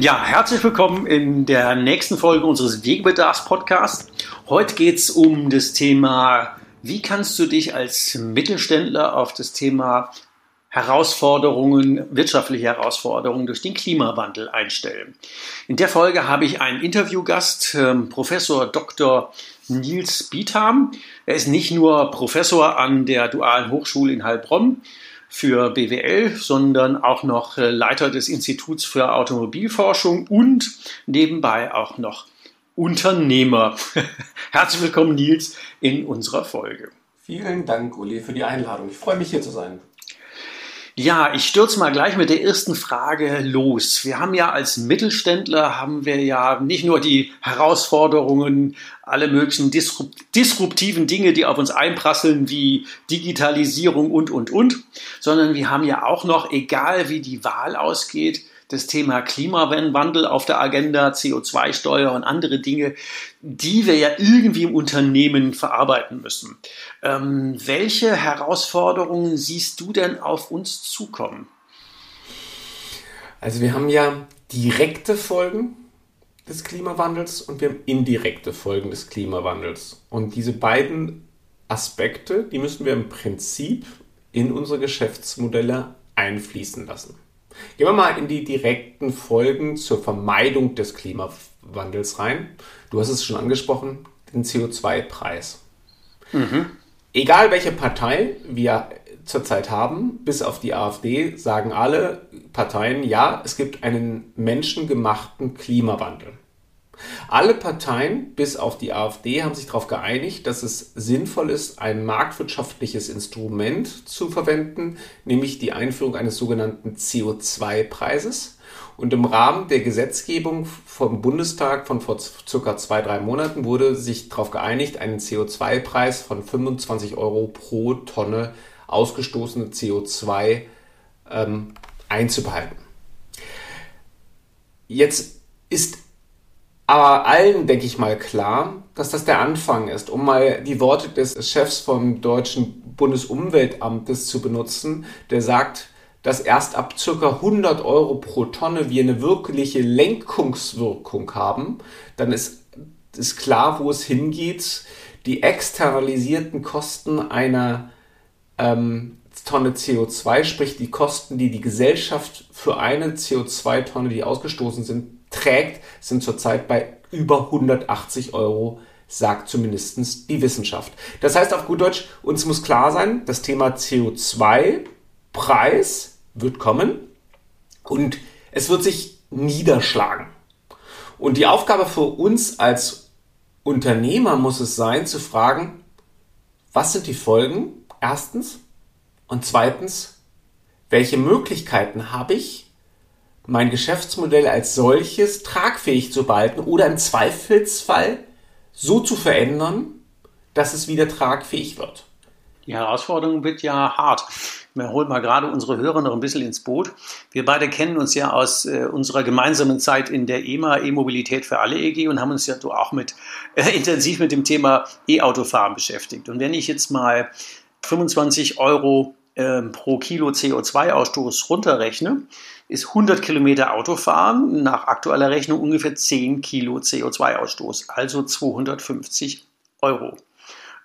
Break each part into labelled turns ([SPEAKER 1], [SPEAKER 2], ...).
[SPEAKER 1] Ja, herzlich willkommen in der nächsten Folge unseres Wegbedarfs-Podcasts. Heute geht es um das Thema, wie kannst du dich als Mittelständler auf das Thema Herausforderungen, wirtschaftliche Herausforderungen durch den Klimawandel einstellen. In der Folge habe ich einen Interviewgast, ähm, Professor Dr. Nils Bietham. Er ist nicht nur Professor an der Dualen Hochschule in Heilbronn für BWL, sondern auch noch äh, Leiter des Instituts für Automobilforschung und nebenbei auch noch Unternehmer. Herzlich willkommen, Nils, in unserer Folge.
[SPEAKER 2] Vielen Dank, Uli, für die Einladung. Ich freue mich, hier zu sein.
[SPEAKER 1] Ja, ich stürze mal gleich mit der ersten Frage los. Wir haben ja als Mittelständler haben wir ja nicht nur die Herausforderungen, alle möglichen disruptiven Dinge, die auf uns einprasseln, wie Digitalisierung und, und, und, sondern wir haben ja auch noch, egal wie die Wahl ausgeht, das Thema Klimawandel auf der Agenda, CO2-Steuer und andere Dinge, die wir ja irgendwie im Unternehmen verarbeiten müssen. Ähm, welche Herausforderungen siehst du denn auf uns zukommen?
[SPEAKER 2] Also wir haben ja direkte Folgen des Klimawandels und wir haben indirekte Folgen des Klimawandels. Und diese beiden Aspekte, die müssen wir im Prinzip in unsere Geschäftsmodelle einfließen lassen. Gehen wir mal in die direkten Folgen zur Vermeidung des Klimawandels rein. Du hast es schon angesprochen, den CO2-Preis. Mhm. Egal welche Partei wir zurzeit haben, bis auf die AfD, sagen alle Parteien, ja, es gibt einen menschengemachten Klimawandel. Alle Parteien, bis auf die AfD, haben sich darauf geeinigt, dass es sinnvoll ist, ein marktwirtschaftliches Instrument zu verwenden, nämlich die Einführung eines sogenannten CO2-Preises. Und im Rahmen der Gesetzgebung vom Bundestag von vor circa zwei, drei Monaten wurde sich darauf geeinigt, einen CO2-Preis von 25 Euro pro Tonne ausgestoßene CO2 ähm, einzubehalten. Jetzt ist aber allen, denke ich mal, klar, dass das der Anfang ist. Um mal die Worte des Chefs vom Deutschen Bundesumweltamtes zu benutzen, der sagt, dass erst ab ca. 100 Euro pro Tonne wir eine wirkliche Lenkungswirkung haben, dann ist, ist klar, wo es hingeht. Die externalisierten Kosten einer ähm, Tonne CO2, sprich die Kosten, die die Gesellschaft für eine CO2-Tonne, die ausgestoßen sind, trägt, sind zurzeit bei über 180 Euro, sagt zumindest die Wissenschaft. Das heißt auf gut Deutsch, uns muss klar sein, das Thema CO2-Preis wird kommen und es wird sich niederschlagen. Und die Aufgabe für uns als Unternehmer muss es sein, zu fragen, was sind die Folgen? Erstens. Und zweitens, welche Möglichkeiten habe ich, mein Geschäftsmodell als solches tragfähig zu behalten oder im Zweifelsfall so zu verändern, dass es wieder tragfähig wird.
[SPEAKER 1] Die Herausforderung wird ja hart. Wir holen mal gerade unsere Hörer noch ein bisschen ins Boot. Wir beide kennen uns ja aus äh, unserer gemeinsamen Zeit in der EMA, E-Mobilität für alle EG, und haben uns ja auch mit, äh, intensiv mit dem Thema E-Autofahren beschäftigt. Und wenn ich jetzt mal 25 Euro äh, pro Kilo CO2-Ausstoß runterrechne, ist 100 Kilometer Autofahren nach aktueller Rechnung ungefähr 10 Kilo CO2-Ausstoß, also 250 Euro.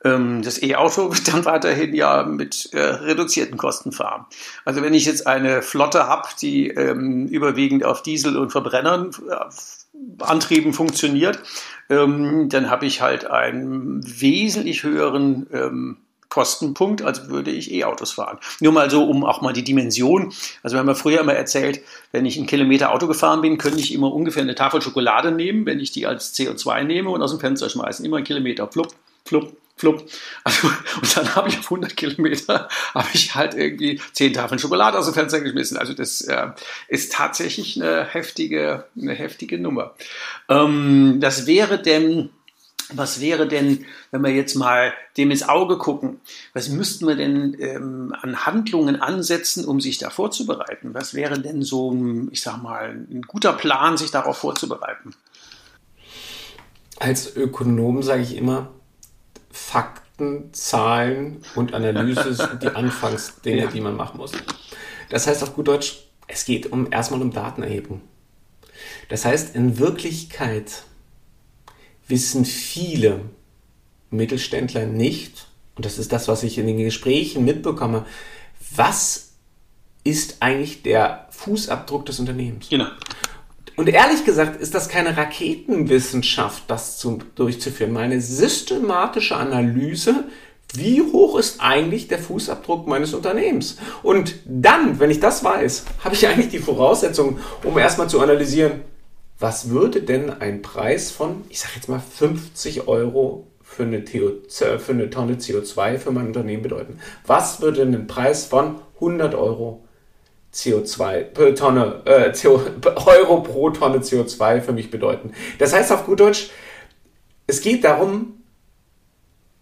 [SPEAKER 1] ähm, das E-Auto wird dann weiterhin ja mit äh, reduzierten Kosten fahren. Also wenn ich jetzt eine Flotte habe, die ähm, überwiegend auf Diesel und Verbrennern äh, Antrieben funktioniert, ähm, dann habe ich halt einen wesentlich höheren ähm, Kostenpunkt, als würde ich E-Autos fahren. Nur mal so, um auch mal die Dimension. Also wir haben ja früher immer erzählt, wenn ich einen Kilometer Auto gefahren bin, könnte ich immer ungefähr eine Tafel Schokolade nehmen, wenn ich die als CO2 nehme und aus dem Fenster schmeißen. Immer einen Kilometer. Flupp, flupp, flupp. Also, und dann habe ich auf 100 Kilometer, habe ich halt irgendwie 10 Tafeln Schokolade aus dem Fenster geschmissen. Also das äh, ist tatsächlich eine heftige, eine heftige Nummer. Ähm, das wäre denn was wäre denn, wenn wir jetzt mal dem ins Auge gucken, was müssten wir denn ähm, an Handlungen ansetzen, um sich da vorzubereiten? Was wäre denn so, ein, ich sag mal, ein guter Plan, sich darauf vorzubereiten?
[SPEAKER 2] Als Ökonom sage ich immer, Fakten, Zahlen und Analyse sind die Anfangsdinge, ja. die man machen muss. Das heißt auf gut Deutsch, es geht um erstmal um Datenerhebung. Das heißt, in Wirklichkeit wissen viele Mittelständler nicht, und das ist das, was ich in den Gesprächen mitbekomme, was ist eigentlich der Fußabdruck des Unternehmens?
[SPEAKER 1] Genau.
[SPEAKER 2] Und ehrlich gesagt ist das keine Raketenwissenschaft, das zu, durchzuführen. Meine systematische Analyse, wie hoch ist eigentlich der Fußabdruck meines Unternehmens? Und dann, wenn ich das weiß, habe ich eigentlich die Voraussetzung, um erstmal zu analysieren, was würde denn ein Preis von, ich sage jetzt mal 50 Euro für eine, für eine, Tonne CO2 für mein Unternehmen bedeuten? Was würde denn ein Preis von 100 Euro CO2 pro Tonne, äh, CO, Euro pro Tonne CO2 für mich bedeuten? Das heißt auf gut Deutsch, es geht darum,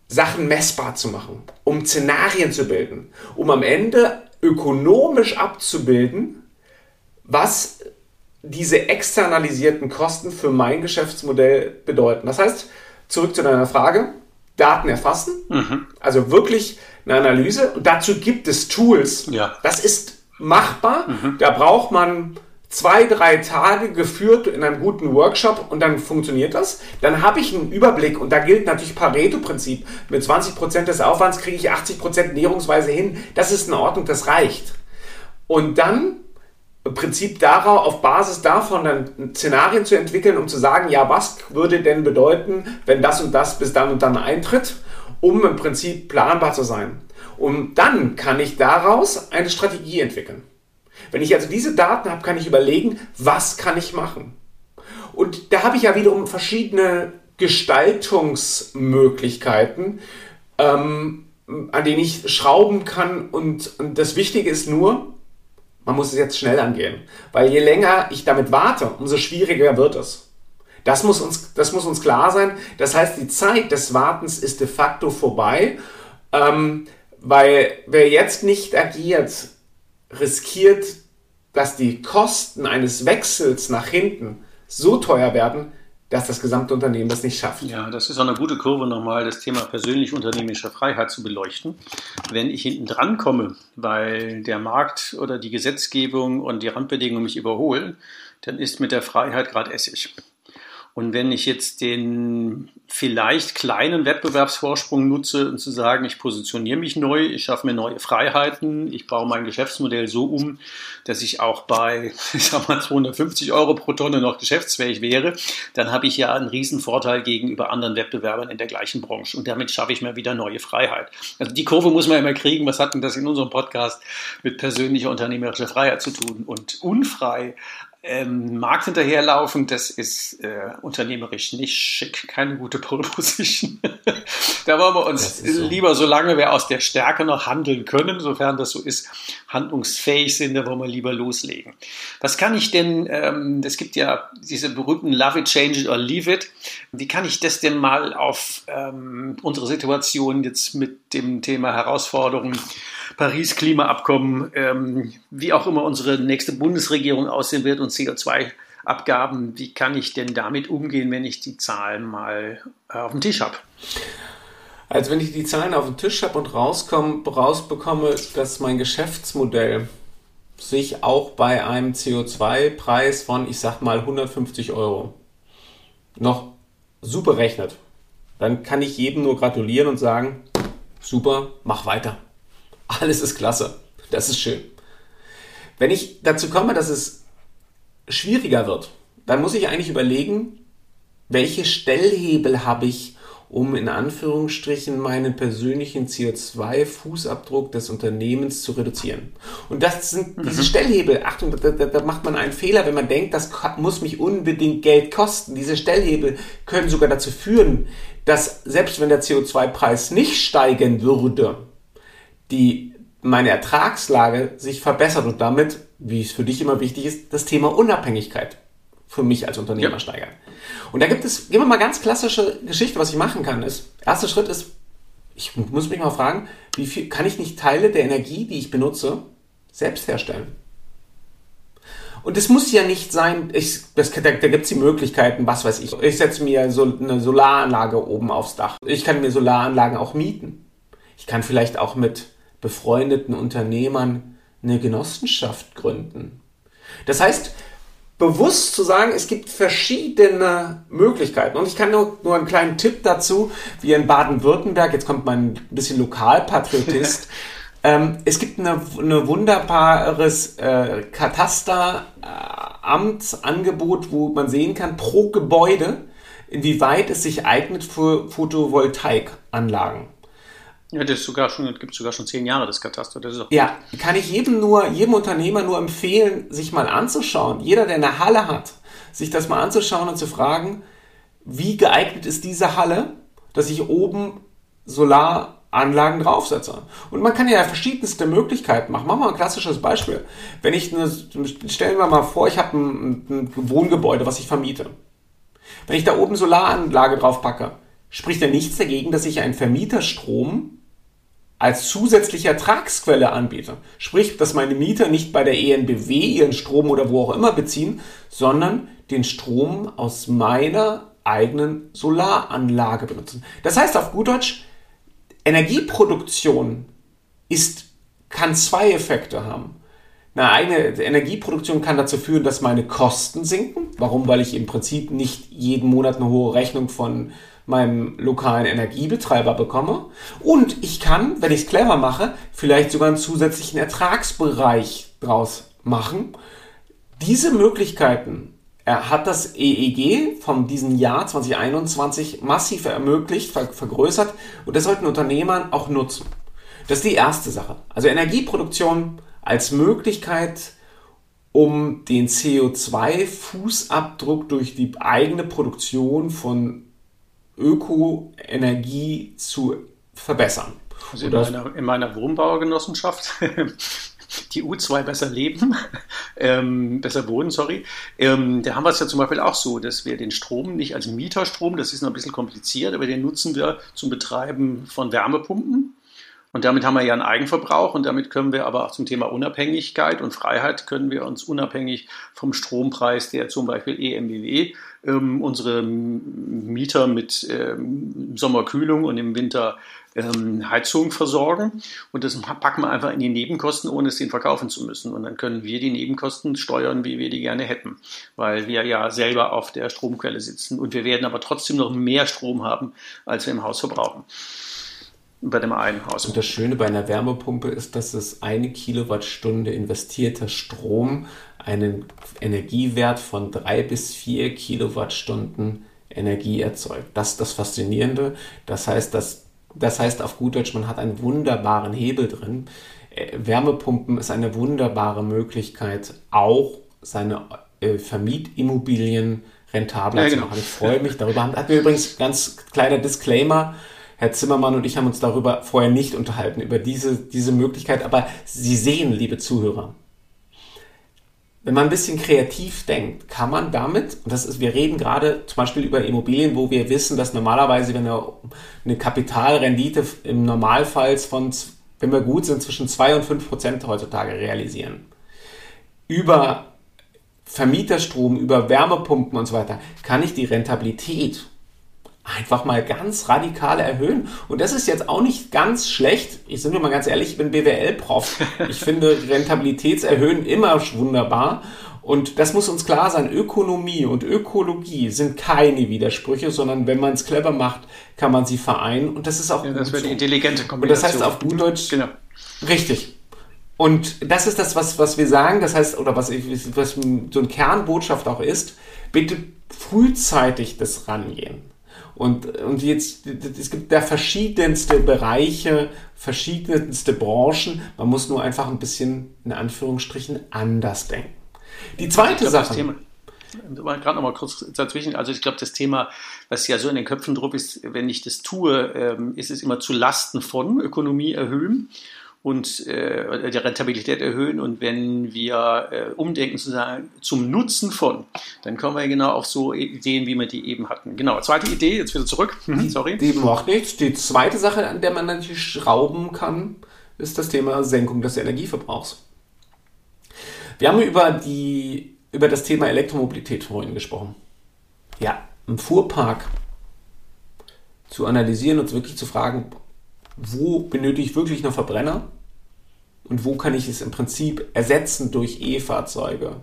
[SPEAKER 2] Sachen messbar zu machen, um Szenarien zu bilden, um am Ende ökonomisch abzubilden, was diese externalisierten Kosten für mein Geschäftsmodell bedeuten. Das heißt, zurück zu deiner Frage, Daten erfassen, mhm. also wirklich eine Analyse. Und dazu gibt es Tools.
[SPEAKER 1] Ja.
[SPEAKER 2] Das ist machbar. Mhm. Da braucht man zwei, drei Tage geführt in einem guten Workshop und dann funktioniert das. Dann habe ich einen Überblick und da gilt natürlich Pareto-Prinzip. Mit 20 Prozent des Aufwands kriege ich 80 Prozent näherungsweise hin. Das ist in Ordnung, das reicht. Und dann Prinzip darauf, auf Basis davon dann Szenarien zu entwickeln, um zu sagen, ja, was würde denn bedeuten, wenn das und das bis dann und dann eintritt, um im Prinzip planbar zu sein. Und dann kann ich daraus eine Strategie entwickeln. Wenn ich also diese Daten habe, kann ich überlegen, was kann ich machen. Und da habe ich ja wiederum verschiedene Gestaltungsmöglichkeiten, ähm, an denen ich schrauben kann. Und, und das Wichtige ist nur, man muss es jetzt schnell angehen. Weil je länger ich damit warte, umso schwieriger wird es. Das muss uns, das muss uns klar sein. Das heißt, die Zeit des Wartens ist de facto vorbei, ähm, weil wer jetzt nicht agiert, riskiert, dass die Kosten eines Wechsels nach hinten so teuer werden, dass das gesamte Unternehmen das nicht schafft.
[SPEAKER 1] Ja, das ist auch eine gute Kurve, nochmal das Thema persönlich unternehmerische Freiheit zu beleuchten. Wenn ich hinten dran komme, weil der Markt oder die Gesetzgebung und die Randbedingungen mich überholen, dann ist mit der Freiheit gerade Essig. Und wenn ich jetzt den vielleicht kleinen Wettbewerbsvorsprung nutze, um zu sagen, ich positioniere mich neu, ich schaffe mir neue Freiheiten, ich baue mein Geschäftsmodell so um, dass ich auch bei, ich sag mal, 250 Euro pro Tonne noch geschäftsfähig wäre, dann habe ich ja einen riesen Vorteil gegenüber anderen Wettbewerbern in der gleichen Branche. Und damit schaffe ich mir wieder neue Freiheit. Also die Kurve muss man immer kriegen. Was hat denn das in unserem Podcast mit persönlicher unternehmerischer Freiheit zu tun? Und unfrei ähm, Markt hinterherlaufen, das ist äh, unternehmerisch nicht schick, keine gute Pole Position. da wollen wir uns so. lieber, solange wir aus der Stärke noch handeln können, sofern das so ist, handlungsfähig sind, da wollen wir lieber loslegen. Was kann ich denn, ähm, es gibt ja diese berühmten Love it, change it or leave it. Wie kann ich das denn mal auf ähm, unsere Situation jetzt mit dem Thema Herausforderungen Paris Klimaabkommen, ähm, wie auch immer unsere nächste Bundesregierung aussehen wird und CO2-Abgaben, wie kann ich denn damit umgehen, wenn ich die Zahlen mal äh, auf dem Tisch habe?
[SPEAKER 2] Also wenn ich die Zahlen auf dem Tisch habe und rauskomme, rausbekomme, dass mein Geschäftsmodell sich auch bei einem CO2-Preis von, ich sag mal, 150 Euro noch super rechnet, dann kann ich jedem nur gratulieren und sagen, super, mach weiter. Alles ist klasse. Das ist schön. Wenn ich dazu komme, dass es schwieriger wird, dann muss ich eigentlich überlegen, welche Stellhebel habe ich, um in Anführungsstrichen meinen persönlichen CO2-Fußabdruck des Unternehmens zu reduzieren. Und das sind mhm. diese Stellhebel. Achtung, da, da, da, macht man einen Fehler, wenn man denkt, das muss mich unbedingt Geld kosten. Diese Stellhebel können sogar dazu führen, dass selbst wenn der CO2-Preis nicht steigen würde, die meine Ertragslage sich verbessert und damit, wie es für dich immer wichtig ist, das Thema Unabhängigkeit für mich als Unternehmer ja. steigern. Und da gibt es, gehen wir mal ganz klassische Geschichte, was ich machen kann, ist, erster Schritt ist, ich muss mich mal fragen, wie viel kann ich nicht Teile der Energie, die ich benutze, selbst herstellen? Und es muss ja nicht sein, ich, das, da, da gibt es die Möglichkeiten, was weiß ich. Ich setze mir so eine Solaranlage oben aufs Dach. Ich kann mir Solaranlagen auch mieten. Ich kann vielleicht auch mit befreundeten Unternehmern eine Genossenschaft gründen. Das heißt, bewusst zu sagen, es gibt verschiedene Möglichkeiten. Und ich kann nur, nur einen kleinen Tipp dazu, wie in Baden-Württemberg, jetzt kommt mein bisschen Lokalpatriotist, ähm, es gibt eine, eine wunderbares äh, Katasteramtsangebot, wo man sehen kann, pro Gebäude, inwieweit es sich eignet für Photovoltaikanlagen.
[SPEAKER 1] Ja, das sogar schon, gibt sogar schon zehn Jahre, das Kataster. Das
[SPEAKER 2] ist ja, kann ich jedem nur, jedem Unternehmer nur empfehlen, sich mal anzuschauen. Jeder, der eine Halle hat, sich das mal anzuschauen und zu fragen, wie geeignet ist diese Halle, dass ich oben Solaranlagen draufsetze. Und man kann ja verschiedenste Möglichkeiten machen. Machen wir mal ein klassisches Beispiel. Wenn ich eine, stellen wir mal vor, ich habe ein, ein Wohngebäude, was ich vermiete. Wenn ich da oben Solaranlage drauf packe, spricht ja nichts dagegen, dass ich einen Vermieterstrom als zusätzliche Ertragsquelle anbiete. Sprich, dass meine Mieter nicht bei der ENBW ihren Strom oder wo auch immer beziehen, sondern den Strom aus meiner eigenen Solaranlage benutzen. Das heißt auf gut Deutsch, Energieproduktion ist, kann zwei Effekte haben. Eine Energieproduktion kann dazu führen, dass meine Kosten sinken. Warum? Weil ich im Prinzip nicht jeden Monat eine hohe Rechnung von meinem lokalen Energiebetreiber bekomme. Und ich kann, wenn ich es clever mache, vielleicht sogar einen zusätzlichen Ertragsbereich draus machen. Diese Möglichkeiten hat das EEG von diesem Jahr 2021 massiv ermöglicht, vergrößert und das sollten Unternehmer auch nutzen. Das ist die erste Sache. Also Energieproduktion als Möglichkeit, um den CO2-Fußabdruck durch die eigene Produktion von Ökoenergie zu verbessern.
[SPEAKER 1] Also in meiner, in meiner Wohnbauergenossenschaft, die U2 besser leben, ähm, besser wohnen, sorry, ähm, da haben wir es ja zum Beispiel auch so, dass wir den Strom nicht als Mieterstrom, das ist noch ein bisschen kompliziert, aber den nutzen wir zum Betreiben von Wärmepumpen. Und damit haben wir ja einen Eigenverbrauch und damit können wir aber auch zum Thema Unabhängigkeit und Freiheit können wir uns unabhängig vom Strompreis, der zum Beispiel EMBW ähm, unsere Mieter mit ähm, Sommerkühlung und im Winter ähm, Heizung versorgen. Und das packen wir einfach in die Nebenkosten, ohne es den verkaufen zu müssen. Und dann können wir die Nebenkosten steuern, wie wir die gerne hätten, weil wir ja selber auf der Stromquelle sitzen. Und wir werden aber trotzdem noch mehr Strom haben, als wir im Haus verbrauchen bei dem einen Haus.
[SPEAKER 2] Und das Schöne bei einer Wärmepumpe ist, dass es eine Kilowattstunde investierter Strom einen Energiewert von drei bis vier Kilowattstunden Energie erzeugt. Das ist das Faszinierende. Das heißt, dass, das heißt auf gut Deutsch, man hat einen wunderbaren Hebel drin. Äh, Wärmepumpen ist eine wunderbare Möglichkeit, auch seine äh, Vermietimmobilien rentabler ja, genau. zu machen. Ich freue mich darüber. Hatten wir übrigens ganz kleiner Disclaimer Herr Zimmermann und ich haben uns darüber vorher nicht unterhalten, über diese, diese Möglichkeit. Aber Sie sehen, liebe Zuhörer, wenn man ein bisschen kreativ denkt, kann man damit, und das ist, wir reden gerade zum Beispiel über Immobilien, wo wir wissen, dass normalerweise, wenn eine Kapitalrendite im Normalfall von, wenn wir gut sind, zwischen 2 und 5 Prozent heutzutage realisieren. Über Vermieterstrom, über Wärmepumpen und so weiter, kann ich die Rentabilität einfach mal ganz radikal erhöhen. Und das ist jetzt auch nicht ganz schlecht. Ich bin mir mal ganz ehrlich, ich bin BWL-Prof. Ich finde Rentabilitätserhöhen immer wunderbar. Und das muss uns klar sein, Ökonomie und Ökologie sind keine Widersprüche, sondern wenn man es clever macht, kann man sie vereinen und das ist auch
[SPEAKER 1] ja, Das wäre eine intelligente Kombination.
[SPEAKER 2] Und das heißt auf gut Deutsch, genau. richtig. Und das ist das, was, was wir sagen, das heißt, oder was, was so eine Kernbotschaft auch ist, bitte frühzeitig das rangehen. Und, und jetzt, es gibt da verschiedenste Bereiche, verschiedenste Branchen. Man muss nur einfach ein bisschen, in Anführungsstrichen, anders denken. Die zweite glaub, Sache. Thema,
[SPEAKER 1] gerade noch mal kurz dazwischen. Also ich glaube, das Thema, was ja so in den Köpfen drauf ist, wenn ich das tue, ähm, ist es immer zu Lasten von Ökonomie erhöhen und äh, die Rentabilität erhöhen. Und wenn wir äh, umdenken zu sagen, zum Nutzen von, dann kommen wir genau auf so Ideen, wie wir die eben hatten. Genau, zweite Idee, jetzt wieder zurück.
[SPEAKER 2] Mhm, sorry. Die macht nichts. Die zweite Sache, an der man natürlich schrauben kann, ist das Thema Senkung des Energieverbrauchs. Wir haben über, die, über das Thema Elektromobilität vorhin gesprochen. Ja, im Fuhrpark zu analysieren und wirklich zu fragen, wo benötige ich wirklich noch Verbrenner und wo kann ich es im Prinzip ersetzen durch E-Fahrzeuge,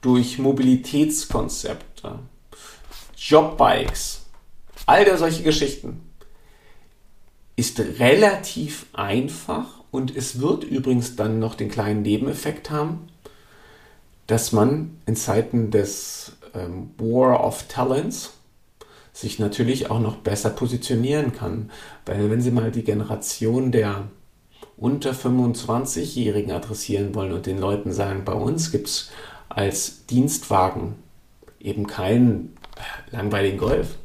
[SPEAKER 2] durch Mobilitätskonzepte, Jobbikes, all der solche Geschichten. Ist relativ einfach und es wird übrigens dann noch den kleinen Nebeneffekt haben, dass man in Zeiten des ähm, War of Talents sich natürlich auch noch besser positionieren kann. Weil wenn Sie mal die Generation der unter 25-Jährigen adressieren wollen und den Leuten sagen, bei uns gibt es als Dienstwagen eben keinen langweiligen Golf,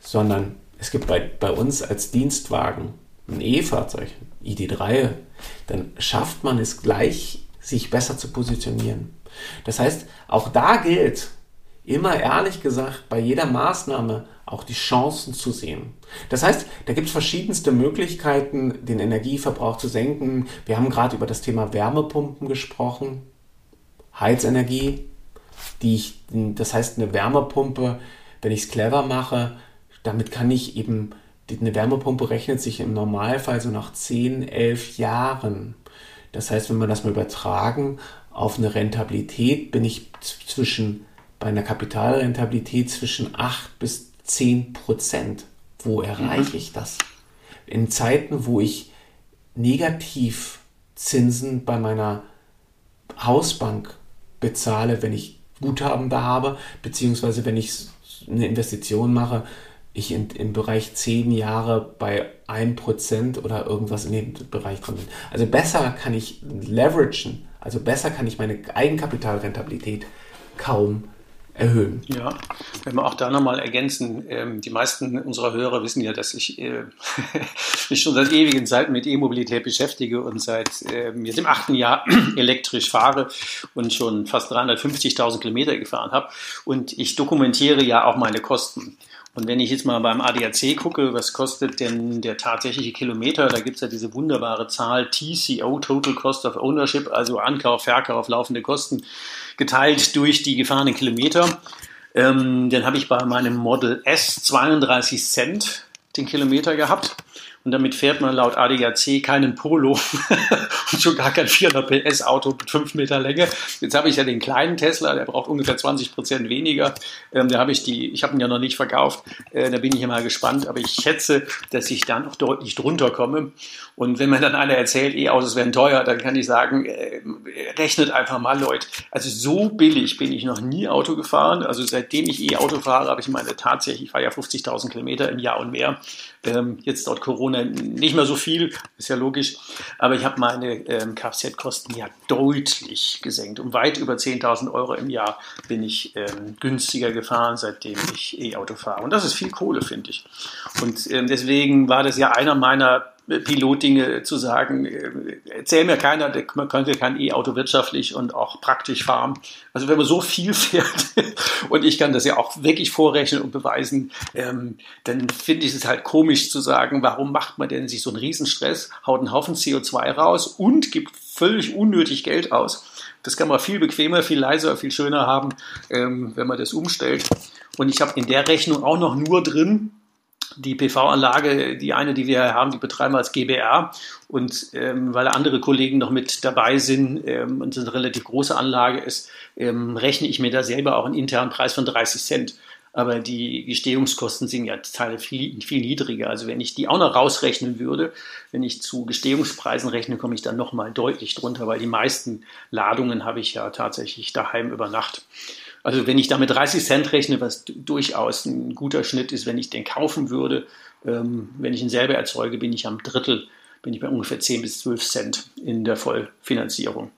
[SPEAKER 2] sondern es gibt bei, bei uns als Dienstwagen ein E-Fahrzeug, ID3, dann schafft man es gleich, sich besser zu positionieren. Das heißt, auch da gilt, immer ehrlich gesagt bei jeder Maßnahme auch die Chancen zu sehen. Das heißt, da gibt es verschiedenste Möglichkeiten, den Energieverbrauch zu senken. Wir haben gerade über das Thema Wärmepumpen gesprochen, Heizenergie, die ich, das heißt eine Wärmepumpe, wenn ich es clever mache, damit kann ich eben, eine Wärmepumpe rechnet sich im Normalfall so nach 10, 11 Jahren. Das heißt, wenn wir das mal übertragen auf eine Rentabilität, bin ich zwischen bei einer Kapitalrentabilität zwischen 8 bis 10 Prozent. Wo erreiche ich das? In Zeiten, wo ich Negativzinsen bei meiner Hausbank bezahle, wenn ich Guthaben da habe, beziehungsweise wenn ich eine Investition mache, ich in, im Bereich 10 Jahre bei 1% oder irgendwas in dem Bereich komme. Also besser kann ich leveragen, also besser kann ich meine Eigenkapitalrentabilität kaum erhöhen.
[SPEAKER 1] Ja, wenn wir auch da nochmal ergänzen, ähm, die meisten unserer Hörer wissen ja, dass ich äh, mich schon seit ewigen Zeiten mit E-Mobilität beschäftige und seit äh, jetzt im achten Jahr elektrisch fahre und schon fast 350.000 Kilometer gefahren habe. Und ich dokumentiere ja auch meine Kosten. Und wenn ich jetzt mal beim ADAC gucke, was kostet denn der tatsächliche Kilometer, da gibt es ja diese wunderbare Zahl TCO, Total Cost of Ownership, also Ankauf, Verkauf, laufende Kosten, geteilt durch die gefahrenen Kilometer. Ähm, dann habe ich bei meinem Model S 32 Cent den Kilometer gehabt. Und damit fährt man laut ADAC keinen Polo und schon gar kein 400 PS Auto mit 5 Meter Länge. Jetzt habe ich ja den kleinen Tesla, der braucht ungefähr 20 Prozent weniger. Ähm, da habe ich die, ich habe ihn ja noch nicht verkauft. Äh, da bin ich ja mal gespannt. Aber ich schätze, dass ich da noch deutlich drunter komme. Und wenn mir dann einer erzählt, E-Autos werden teuer, dann kann ich sagen, äh, rechnet einfach mal, Leute. Also so billig bin ich noch nie Auto gefahren. Also seitdem ich E-Auto fahre, habe ich meine tatsächlich, ich fahre ja 50.000 Kilometer im Jahr und mehr. Ähm, jetzt dort Corona nicht mehr so viel, ist ja logisch. Aber ich habe meine ähm, Kfz-Kosten ja deutlich gesenkt. Um weit über 10.000 Euro im Jahr bin ich ähm, günstiger gefahren, seitdem ich E-Auto fahre. Und das ist viel Kohle, finde ich. Und ähm, deswegen war das ja einer meiner Pilotdinge zu sagen, äh, erzähl mir keiner, man könnte kein E-Auto wirtschaftlich und auch praktisch fahren. Also wenn man so viel fährt und ich kann das ja auch wirklich vorrechnen und beweisen, ähm, dann finde ich es halt komisch zu sagen, warum macht man denn sich so einen Riesenstress, haut einen Haufen CO2 raus und gibt völlig unnötig Geld aus. Das kann man viel bequemer, viel leiser, viel schöner haben, ähm, wenn man das umstellt. Und ich habe in der Rechnung auch noch nur drin, die PV-Anlage, die eine, die wir haben, die betreiben wir als GBR. Und ähm, weil andere Kollegen noch mit dabei sind ähm, und es eine relativ große Anlage ist, ähm, rechne ich mir da selber auch einen internen Preis von 30 Cent. Aber die Gestehungskosten sind ja teilweise viel, viel niedriger. Also wenn ich die auch noch rausrechnen würde, wenn ich zu Gestehungspreisen rechne, komme ich dann nochmal deutlich drunter, weil die meisten Ladungen habe ich ja tatsächlich daheim über Nacht. Also wenn ich damit 30 Cent rechne, was durchaus ein guter Schnitt ist, wenn ich den kaufen würde, ähm, wenn ich ihn selber erzeuge, bin ich am Drittel, bin ich bei ungefähr 10 bis 12 Cent in der Vollfinanzierung.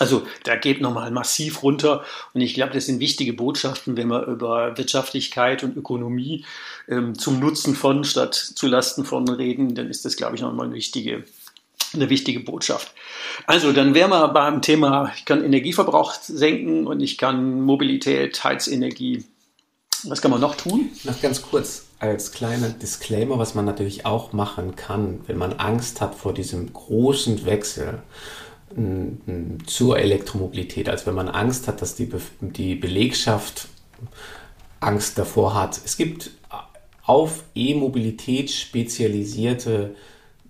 [SPEAKER 1] Also da geht nochmal massiv runter und ich glaube, das sind wichtige Botschaften, wenn wir über Wirtschaftlichkeit und Ökonomie ähm, zum Nutzen von statt zu Lasten von reden, dann ist das, glaube ich, nochmal eine wichtige eine wichtige Botschaft. Also, dann wären wir beim Thema, ich kann Energieverbrauch senken und ich kann Mobilität, Heizenergie. Was kann man noch tun?
[SPEAKER 2] Noch ganz kurz als kleiner Disclaimer, was man natürlich auch machen kann, wenn man Angst hat vor diesem großen Wechsel zur Elektromobilität, also wenn man Angst hat, dass die, Be die Belegschaft Angst davor hat. Es gibt auf E-Mobilität spezialisierte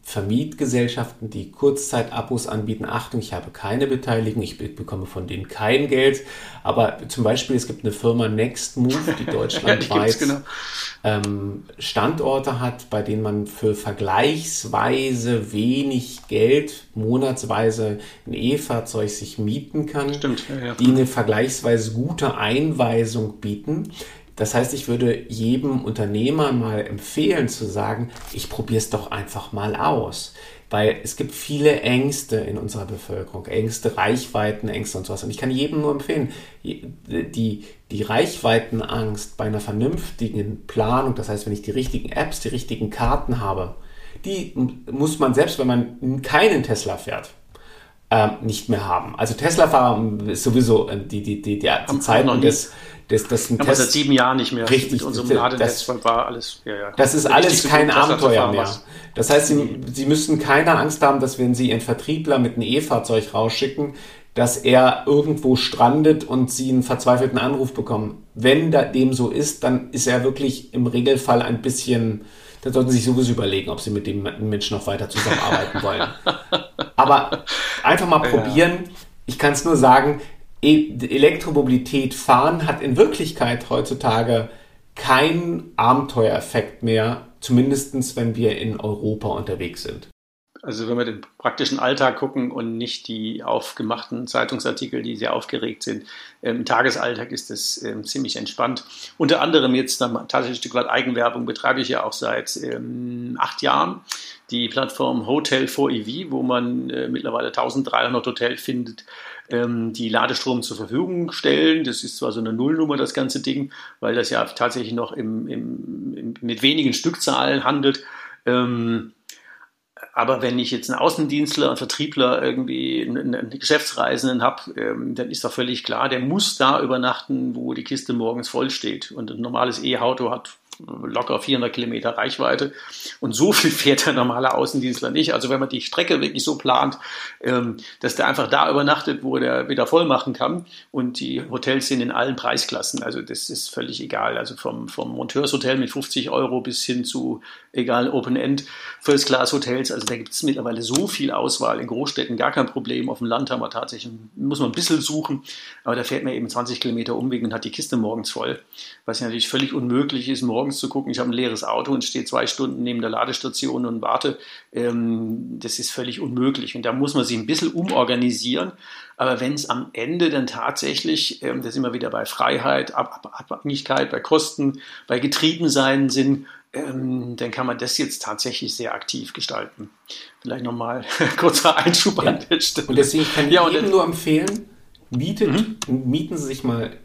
[SPEAKER 2] Vermietgesellschaften, die Kurzzeitabos anbieten. Achtung, ich habe keine Beteiligung, ich bekomme von denen kein Geld. Aber zum Beispiel, es gibt eine Firma Nextmove, die deutschlandweit ja, genau. ähm, Standorte hat, bei denen man für vergleichsweise wenig Geld monatsweise ein E-Fahrzeug sich mieten kann,
[SPEAKER 1] Stimmt, ja, ja.
[SPEAKER 2] die eine vergleichsweise gute Einweisung bieten. Das heißt, ich würde jedem Unternehmer mal empfehlen zu sagen, ich probiere es doch einfach mal aus. Weil es gibt viele Ängste in unserer Bevölkerung, Ängste, Reichweiten, Ängste und sowas. Und ich kann jedem nur empfehlen, die, die Reichweitenangst bei einer vernünftigen Planung, das heißt, wenn ich die richtigen Apps, die richtigen Karten habe, die muss man selbst, wenn man keinen Tesla fährt, ähm, nicht mehr haben. Also Tesla-Fahrer ist sowieso äh, die, die, die, die, die Zeiten des,
[SPEAKER 1] das, das ein Test, seit sieben Jahren nicht mehr.
[SPEAKER 2] Richtig.
[SPEAKER 1] Mit unserem Ladennetz war alles. Ja, ja.
[SPEAKER 2] Das ist alles kein Abenteuer mehr. Das heißt, Sie, Sie müssen keine Angst haben, dass wenn Sie Ihren Vertriebler mit einem E-Fahrzeug rausschicken, dass er irgendwo strandet und Sie einen verzweifelten Anruf bekommen. Wenn dem so ist, dann ist er wirklich im Regelfall ein bisschen, dann sollten Sie sich sowieso überlegen, ob Sie mit dem Menschen noch weiter zusammenarbeiten wollen. Aber einfach mal probieren. Ich kann es nur sagen, Elektromobilität fahren hat in Wirklichkeit heutzutage keinen Abenteuereffekt mehr, zumindest wenn wir in Europa unterwegs sind.
[SPEAKER 1] Also wenn wir den praktischen Alltag gucken und nicht die aufgemachten Zeitungsartikel, die sehr aufgeregt sind, im Tagesalltag ist das ähm, ziemlich entspannt. Unter anderem jetzt tatsächlich ein Stück weit Eigenwerbung betreibe ich ja auch seit ähm, acht Jahren die Plattform Hotel 4EV, wo man äh, mittlerweile 1300 Hotels findet, ähm, die Ladestrom zur Verfügung stellen. Das ist zwar so eine Nullnummer, das ganze Ding, weil das ja tatsächlich noch im, im, im, mit wenigen Stückzahlen handelt. Ähm, aber wenn ich jetzt einen Außendienstler, einen Vertriebler, irgendwie einen, Geschäftsreisenden habe, ähm, dann ist doch völlig klar, der muss da übernachten, wo die Kiste morgens voll steht. Und ein normales E-Auto hat locker 400 Kilometer Reichweite. Und so viel fährt der normale Außendienstler nicht. Also wenn man die Strecke wirklich so plant, ähm, dass der einfach da übernachtet, wo der wieder voll machen kann. Und die Hotels sind in allen Preisklassen. Also das ist völlig egal. Also vom, vom Monteurshotel mit 50 Euro bis hin zu egal Open-End First-Class-Hotels. Also da gibt es mittlerweile so viel Auswahl. In Großstädten gar kein Problem. Auf dem Land haben wir tatsächlich, muss man ein bisschen suchen. Aber da fährt man eben 20 Kilometer Umweg und hat die Kiste morgens voll. Was natürlich völlig unmöglich ist, morgens zu gucken, ich habe ein leeres Auto und stehe zwei Stunden neben der Ladestation und warte, ähm, das ist völlig unmöglich. Und da muss man sich ein bisschen umorganisieren. Aber wenn es am Ende dann tatsächlich, ähm, das immer wieder bei Freiheit, Ab Ab Abhängigkeit, bei Kosten, bei Getriebensein sind, ähm, dann kann man das jetzt tatsächlich sehr aktiv gestalten. Vielleicht nochmal kurzer Einschub
[SPEAKER 2] ja. an der Stelle. Und deswegen kann ich ja, jedem nur empfehlen, mietet, mhm. mieten Sie sich mal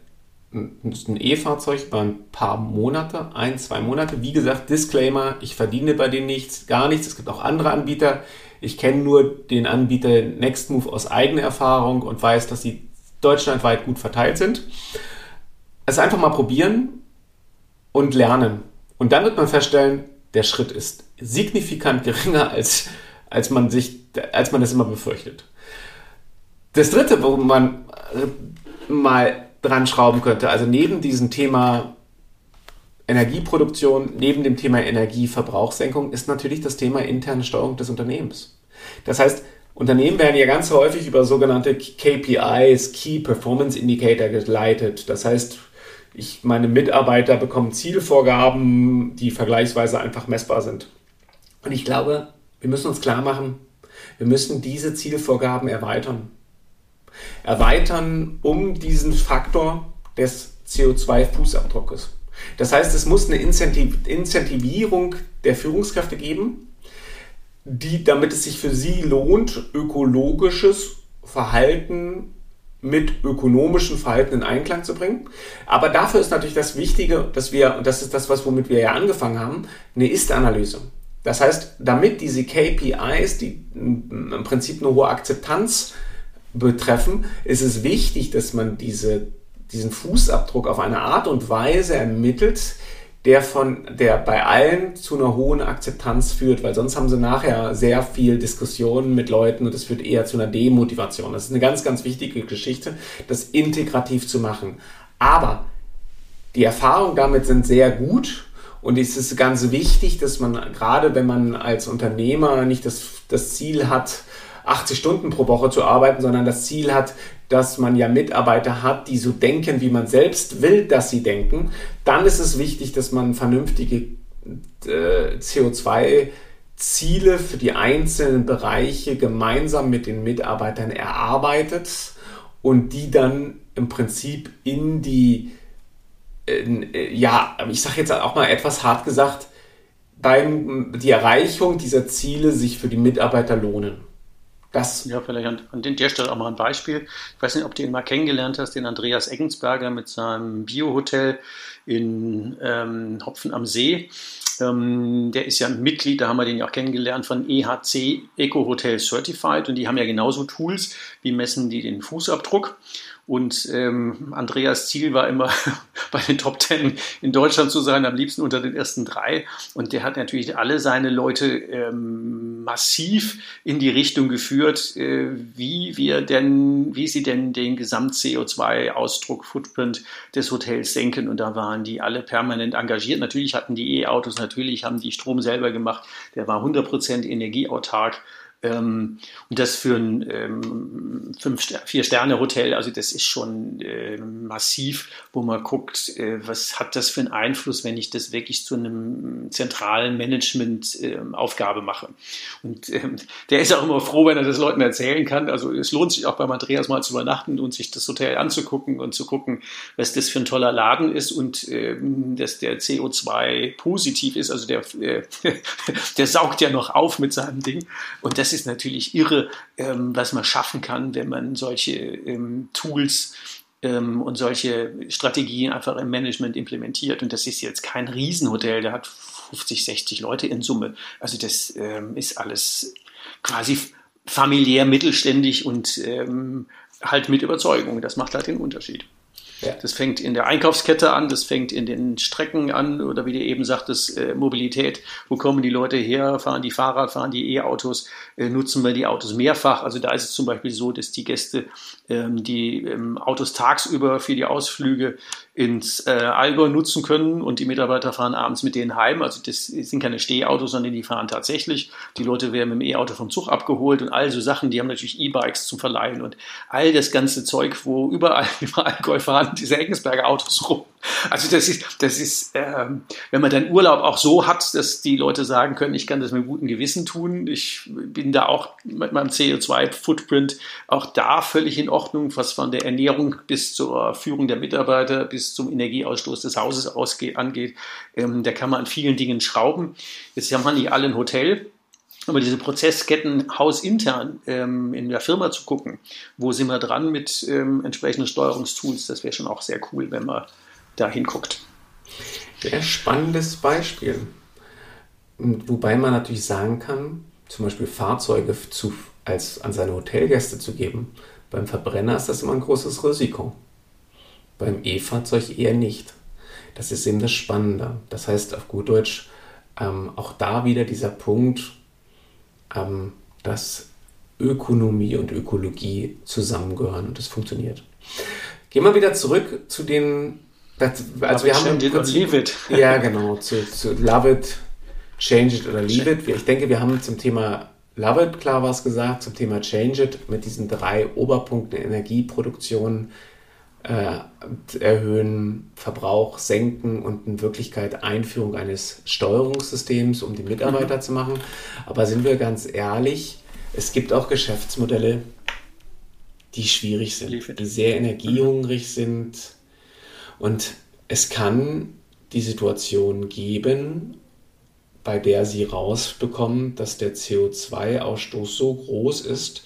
[SPEAKER 2] ein E-Fahrzeug über ein paar Monate, ein, zwei Monate. Wie gesagt, Disclaimer, ich verdiene bei denen nichts, gar nichts. Es gibt auch andere Anbieter. Ich kenne nur den Anbieter Nextmove aus eigener Erfahrung und weiß, dass sie deutschlandweit gut verteilt sind. Also einfach mal probieren und lernen. Und dann wird man feststellen, der Schritt ist signifikant geringer, als, als, man, sich, als man das immer befürchtet. Das dritte, wo man mal dran schrauben könnte. Also neben diesem Thema Energieproduktion neben dem Thema Energieverbrauchssenkung ist natürlich das Thema interne Steuerung des Unternehmens. Das heißt, Unternehmen werden ja ganz häufig über sogenannte KPIs, Key Performance Indicator, geleitet. Das heißt, ich, meine Mitarbeiter bekommen Zielvorgaben, die vergleichsweise einfach messbar sind. Und ich glaube, wir müssen uns klar machen, wir müssen diese Zielvorgaben erweitern. Erweitern um diesen Faktor des CO2-Fußabdruckes. Das heißt, es muss eine Incentiv Incentivierung der Führungskräfte geben, die, damit es sich für sie lohnt, ökologisches Verhalten mit ökonomischem Verhalten in Einklang zu bringen. Aber dafür ist natürlich das Wichtige, dass wir, und das ist das, was womit wir ja angefangen haben, eine Ist-Analyse. Das heißt, damit diese KPIs, die im Prinzip eine hohe Akzeptanz betreffen, ist es wichtig, dass man diese, diesen Fußabdruck auf eine Art und Weise ermittelt, der von der bei allen zu einer hohen Akzeptanz führt, weil sonst haben sie nachher sehr viel Diskussionen mit Leuten und es führt eher zu einer Demotivation. Das ist eine ganz, ganz wichtige Geschichte, das integrativ zu machen. Aber die Erfahrungen damit sind sehr gut und es ist ganz wichtig, dass man gerade wenn man als Unternehmer nicht das, das Ziel hat, 80 Stunden pro Woche zu arbeiten, sondern das Ziel hat, dass man ja Mitarbeiter hat, die so denken, wie man selbst will, dass sie denken, dann ist es wichtig, dass man vernünftige äh, CO2 Ziele für die einzelnen Bereiche gemeinsam mit den Mitarbeitern erarbeitet und die dann im Prinzip in die, äh, ja, ich sage jetzt auch mal etwas hart gesagt, beim die Erreichung dieser Ziele sich für die Mitarbeiter lohnen.
[SPEAKER 1] Das ja, vielleicht an, an der Stelle auch mal ein Beispiel. Ich weiß nicht, ob du ihn mal kennengelernt hast, den Andreas Eggensberger mit seinem Biohotel in ähm, Hopfen am See. Ähm, der ist ja ein Mitglied, da haben wir den ja auch kennengelernt, von EHC Eco Hotel Certified und die haben ja genauso Tools, wie messen die den Fußabdruck. Und ähm, Andreas Ziel war immer bei den Top Ten in Deutschland zu sein, am liebsten unter den ersten drei. Und der hat natürlich alle seine Leute ähm, massiv in die Richtung geführt, äh, wie wir denn, wie sie denn den Gesamt-CO2-Ausdruck, Footprint des Hotels senken. Und da waren die alle permanent engagiert. Natürlich hatten die E-Autos, natürlich haben die Strom selber gemacht. Der war 100% energieautark. Ähm, und das für ein ähm, Vier-Sterne-Hotel, also das ist schon äh, massiv, wo man guckt, äh, was hat das für einen Einfluss, wenn ich das wirklich zu einem zentralen Management-Aufgabe ähm, mache. Und ähm, der ist auch immer froh, wenn er das Leuten erzählen kann. Also es lohnt sich auch beim Andreas mal zu übernachten und sich das Hotel anzugucken und zu gucken, was das für ein toller Laden ist und ähm, dass der CO2 positiv ist. Also der, äh, der saugt ja noch auf mit seinem Ding. Und das ist natürlich irre, ähm, was man schaffen kann, wenn man solche ähm, Tools ähm, und solche Strategien einfach im Management implementiert. Und das ist jetzt kein Riesenhotel, der hat 50, 60 Leute in Summe. Also das ähm, ist alles quasi familiär, mittelständig und ähm, halt mit Überzeugung. Das macht halt den Unterschied. Ja. Das fängt in der Einkaufskette an, das fängt in den Strecken an oder wie du eben sagtest, äh, Mobilität. Wo kommen die Leute her? Fahren die Fahrrad, fahren die E-Autos? Äh, nutzen wir die Autos mehrfach? Also da ist es zum Beispiel so, dass die Gäste ähm, die ähm, Autos tagsüber für die Ausflüge ins äh, Allgäu nutzen können und die Mitarbeiter fahren abends mit denen heim. Also das sind keine Stehautos, sondern die fahren tatsächlich. Die Leute werden mit dem E-Auto vom Zug abgeholt und all so Sachen. Die haben natürlich E-Bikes zum Verleihen und all das ganze Zeug, wo überall über Allgäu fahren diese Eckensberger Autos rum. Also das ist, das ist, ähm, wenn man dann Urlaub auch so hat, dass die Leute sagen können, ich kann das mit gutem Gewissen tun. Ich bin da auch mit meinem CO2-Footprint auch da völlig in Ordnung, was von der Ernährung bis zur Führung der Mitarbeiter bis zum Energieausstoß des Hauses ausgeht, angeht. Ähm, da kann man an vielen Dingen schrauben. Jetzt haben wir nicht alle ein Hotel. Aber diese Prozessketten hausintern ähm, in der Firma zu gucken, wo sind wir dran mit ähm, entsprechenden Steuerungstools, das wäre schon auch sehr cool, wenn man da hinguckt.
[SPEAKER 2] Sehr spannendes Beispiel. Wobei man natürlich sagen kann, zum Beispiel Fahrzeuge zu, als, an seine Hotelgäste zu geben, beim Verbrenner ist das immer ein großes Risiko. Beim E-Fahrzeug eher nicht. Das ist eben das Spannende. Das heißt auf gut Deutsch, ähm, auch da wieder dieser Punkt, ähm, dass Ökonomie und Ökologie zusammengehören und das funktioniert. Gehen wir wieder zurück zu den Das, also wir haben
[SPEAKER 1] leave it.
[SPEAKER 2] Ja, genau. Zu, zu love it, change it oder leave it. Ich denke, wir haben zum Thema Love it klar was gesagt, zum Thema Change it mit diesen drei Oberpunkten Energieproduktion, äh, erhöhen, Verbrauch senken und in Wirklichkeit Einführung eines Steuerungssystems, um die Mitarbeiter mhm. zu machen. Aber sind wir ganz ehrlich, es gibt auch Geschäftsmodelle, die schwierig sind, die sehr energiehungrig sind. Und es kann die Situation geben, bei der sie rausbekommen, dass der CO2-Ausstoß so groß ist,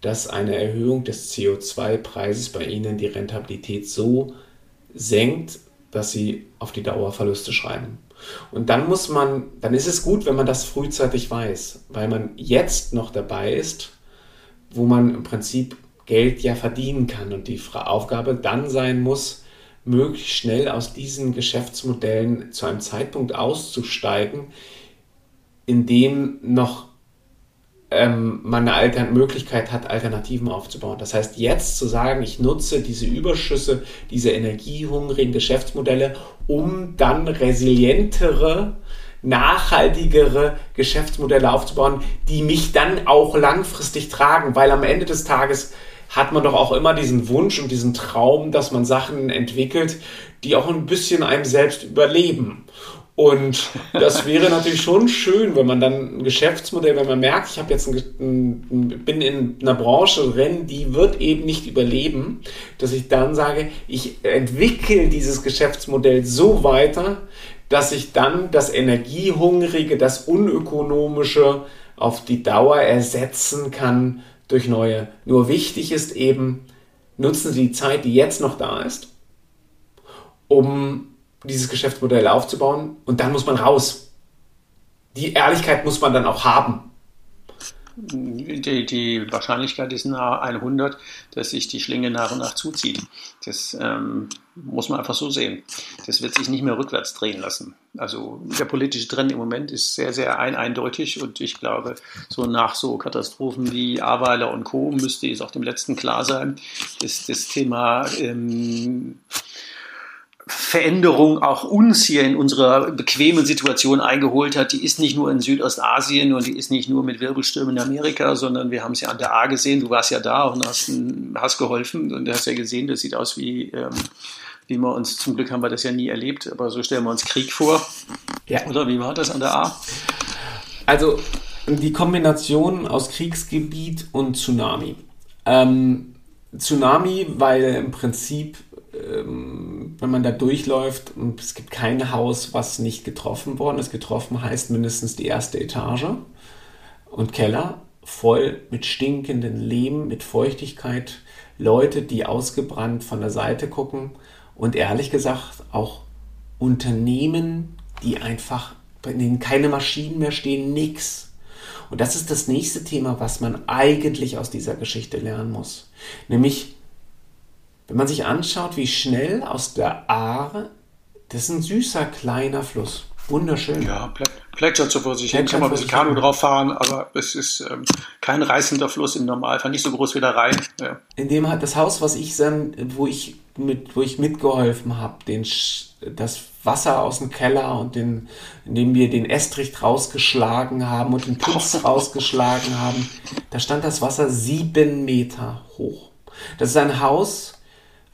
[SPEAKER 2] dass eine Erhöhung des CO2-Preises bei ihnen die Rentabilität so senkt, dass sie auf die Dauer Verluste schreiben. Und dann muss man, dann ist es gut, wenn man das frühzeitig weiß, weil man jetzt noch dabei ist, wo man im Prinzip Geld ja verdienen kann und die Aufgabe dann sein muss, möglichst schnell aus diesen Geschäftsmodellen zu einem Zeitpunkt auszusteigen, in dem noch ähm, man eine Altern Möglichkeit hat, Alternativen aufzubauen. Das heißt, jetzt zu sagen, ich nutze diese Überschüsse, diese energiehungrigen Geschäftsmodelle, um dann resilientere, nachhaltigere Geschäftsmodelle aufzubauen, die mich dann auch langfristig tragen, weil am Ende des Tages hat man doch auch immer diesen Wunsch und diesen Traum, dass man Sachen entwickelt, die auch ein bisschen einem selbst überleben. Und das wäre natürlich schon schön, wenn man dann ein Geschäftsmodell, wenn man merkt, ich habe jetzt ein, ein, bin in einer Branche drin, die wird eben nicht überleben, dass ich dann sage, ich entwickle dieses Geschäftsmodell so weiter, dass ich dann das Energiehungrige, das Unökonomische auf die Dauer ersetzen kann durch neue. Nur wichtig ist eben, nutzen Sie die Zeit, die jetzt noch da ist, um dieses Geschäftsmodell aufzubauen und dann muss man raus. Die Ehrlichkeit muss man dann auch haben.
[SPEAKER 1] Die, die Wahrscheinlichkeit ist nahe 100, dass sich die Schlinge nach und nach zuzieht. Das ähm, muss man einfach so sehen. Das wird sich nicht mehr rückwärts drehen lassen. Also der politische Trend im Moment ist sehr, sehr ein eindeutig und ich glaube, so nach so Katastrophen wie Aweiler und Co. müsste es auch dem Letzten klar sein, dass das Thema ähm, Veränderung auch uns hier in unserer bequemen Situation eingeholt hat, die ist nicht nur in Südostasien und die ist nicht nur mit Wirbelstürmen in Amerika, sondern wir haben es ja an der A gesehen. Du warst ja da und hast, hast geholfen und hast ja gesehen, das sieht aus wie, ähm, wie wir uns, zum Glück haben wir das ja nie erlebt, aber so stellen wir uns Krieg vor. Ja. Oder wie war das an der A?
[SPEAKER 2] Also die Kombination aus Kriegsgebiet und Tsunami. Ähm, Tsunami, weil im Prinzip ähm, wenn man da durchläuft und es gibt kein Haus, was nicht getroffen worden ist. Getroffen heißt mindestens die erste Etage und Keller voll mit stinkenden Lehm, mit Feuchtigkeit, Leute, die ausgebrannt von der Seite gucken und ehrlich gesagt auch Unternehmen, die einfach, bei denen keine Maschinen mehr stehen, nix. Und das ist das nächste Thema, was man eigentlich aus dieser Geschichte lernen muss. Nämlich wenn man sich anschaut, wie schnell aus der Aare, das ist ein süßer kleiner Fluss. Wunderschön.
[SPEAKER 1] Ja, plätschert so vor sich hin. Ich kann mal ein bisschen Kanu drauf fahren, aber es ist ähm, kein reißender Fluss im Normalfall, nicht so groß wie der Rhein. Ja.
[SPEAKER 2] In dem hat das Haus, was ich dann, wo ich mit, wo ich mitgeholfen habe, den das Wasser aus dem Keller und den, indem wir den Estrich rausgeschlagen haben und den Putz rausgeschlagen haben, da stand das Wasser sieben Meter hoch. Das ist ein Haus,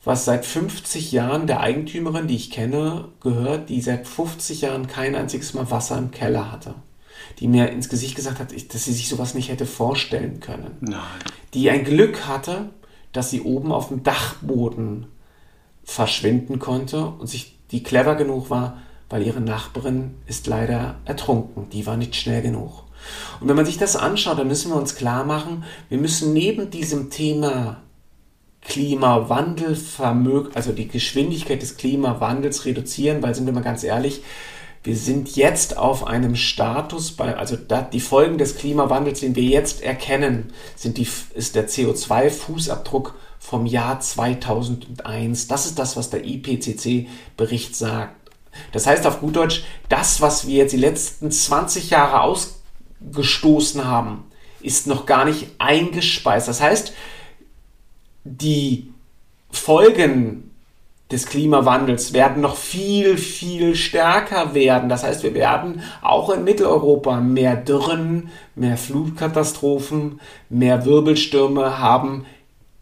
[SPEAKER 2] was seit 50 Jahren der Eigentümerin, die ich kenne, gehört, die seit 50 Jahren kein einziges Mal Wasser im Keller hatte. Die mir ins Gesicht gesagt hat, dass sie sich sowas nicht hätte vorstellen können.
[SPEAKER 1] Nein.
[SPEAKER 2] Die ein Glück hatte, dass sie oben auf dem Dachboden verschwinden konnte und sich die clever genug war, weil ihre Nachbarin ist leider ertrunken. Die war nicht schnell genug. Und wenn man sich das anschaut, dann müssen wir uns klar machen, wir müssen neben diesem Thema Klimawandel also die Geschwindigkeit des Klimawandels reduzieren, weil sind wir mal ganz ehrlich, wir sind jetzt auf einem Status, bei, also die Folgen des Klimawandels, den wir jetzt erkennen, sind die, ist der CO2-Fußabdruck vom Jahr 2001. Das ist das, was der IPCC-Bericht sagt. Das heißt auf gut Deutsch, das, was wir jetzt die letzten 20 Jahre ausgestoßen haben, ist noch gar nicht eingespeist. Das heißt, die Folgen des Klimawandels werden noch viel, viel stärker werden. Das heißt, wir werden auch in Mitteleuropa mehr Dürren, mehr Flutkatastrophen, mehr Wirbelstürme haben.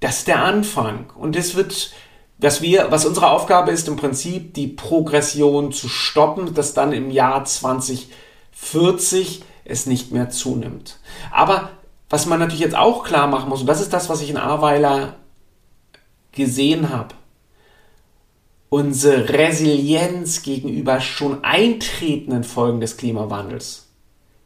[SPEAKER 2] Das ist der Anfang. Und es wird, was wir, was unsere Aufgabe ist, im Prinzip die Progression zu stoppen, dass dann im Jahr 2040 es nicht mehr zunimmt. Aber was man natürlich jetzt auch klar machen muss, und das ist das, was ich in Ahrweiler gesehen habe, unsere Resilienz gegenüber schon eintretenden Folgen des Klimawandels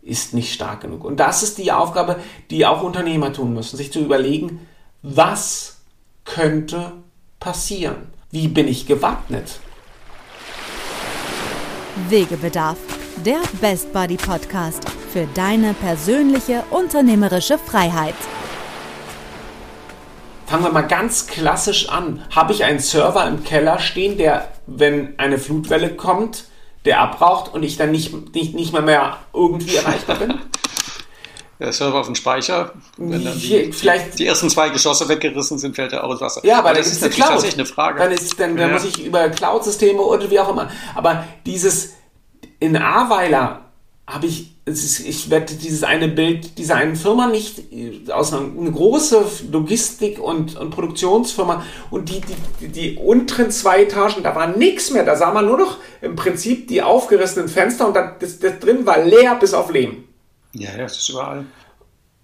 [SPEAKER 2] ist nicht stark genug. Und das ist die Aufgabe, die auch Unternehmer tun müssen, sich zu überlegen, was könnte passieren? Wie bin ich gewappnet?
[SPEAKER 3] Wegebedarf, der Best Buddy Podcast für deine persönliche unternehmerische Freiheit.
[SPEAKER 2] Fangen wir mal ganz klassisch an. Habe ich einen Server im Keller stehen, der, wenn eine Flutwelle kommt, der abraucht und ich dann nicht, nicht, nicht mehr, mehr irgendwie erreichbar bin?
[SPEAKER 1] Der Server auf dem Speicher, wenn dann die, vielleicht, die, ersten zwei Geschosse weggerissen sind, fällt er auch ins Wasser.
[SPEAKER 2] Ja, aber, aber das ist, ist natürlich Cloud. tatsächlich eine Frage. Dann, ist, dann, dann ja. muss ich über Cloud-Systeme oder wie auch immer. Aber dieses in Ahrweiler habe ich, ich werde dieses eine Bild dieser einen Firma nicht aus einer eine große Logistik- und, und Produktionsfirma und die, die, die unteren zwei Etagen, da war nichts mehr. Da sah man nur noch im Prinzip die aufgerissenen Fenster und dann, das, das drin war leer bis auf Lehm.
[SPEAKER 1] Ja, ja, das ist überall.